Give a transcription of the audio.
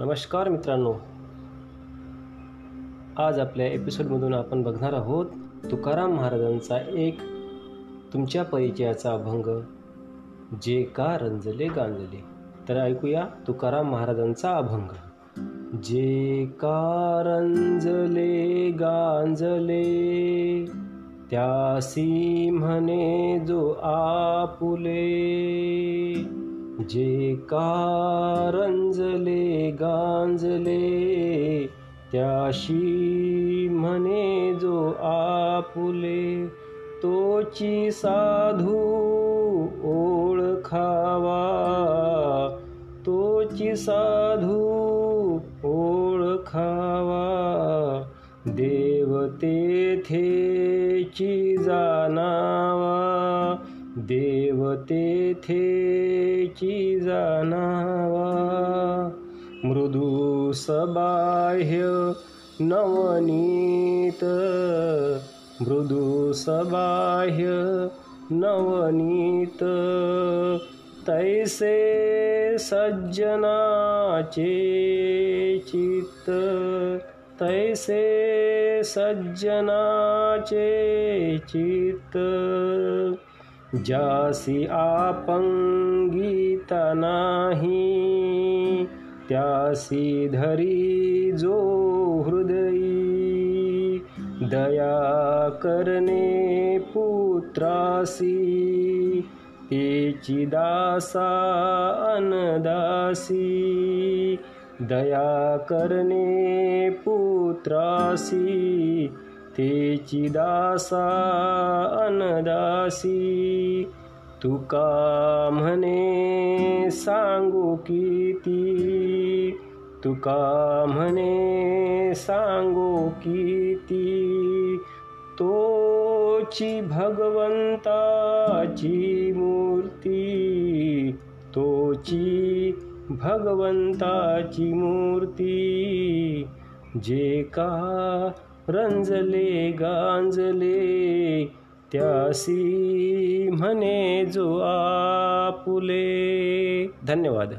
नमस्कार मित्रांनो. आज आपल्या एपिसोडमधून आपण बघणार आहोत तुकाराम महाराजांचा एक तुमच्या परिचयाचा अभंग जे का रंजले गांजले. तर ऐकूया तुकाराम महाराजांचा अभंग. जे का रंजले गांजले त्यासी म्हणे जो आपुले. जे कारंजले गांजले त्याशी म्हणे जो आपुले तोची साधू ओळखावा. तोची साधू ओळखावा. देव तेथेची देवतेथेची देव तेथेची जाणावा. मृदू सबाह्य नवनीत. मृदू सबाह्य नवनीत. तैसे सज्जनाचे चित्त. तैसे सज्जनाचे चित्त. जासी आपंगीता नाही त्यासी धरी जो हृदयी। दया करणे पुत्रासी तेची दासा अनदासी। दया करणे पुत्रासी तेची दासा अनदासी तुका म्हणे सांगू किती तुका म्हणे सांगू किती तोची भगवंताची मूर्ती तोची भगवंताची मूर्ती. जे का रंजले गांजले त्यासी म्हणे जो आपुले. धन्यवाद.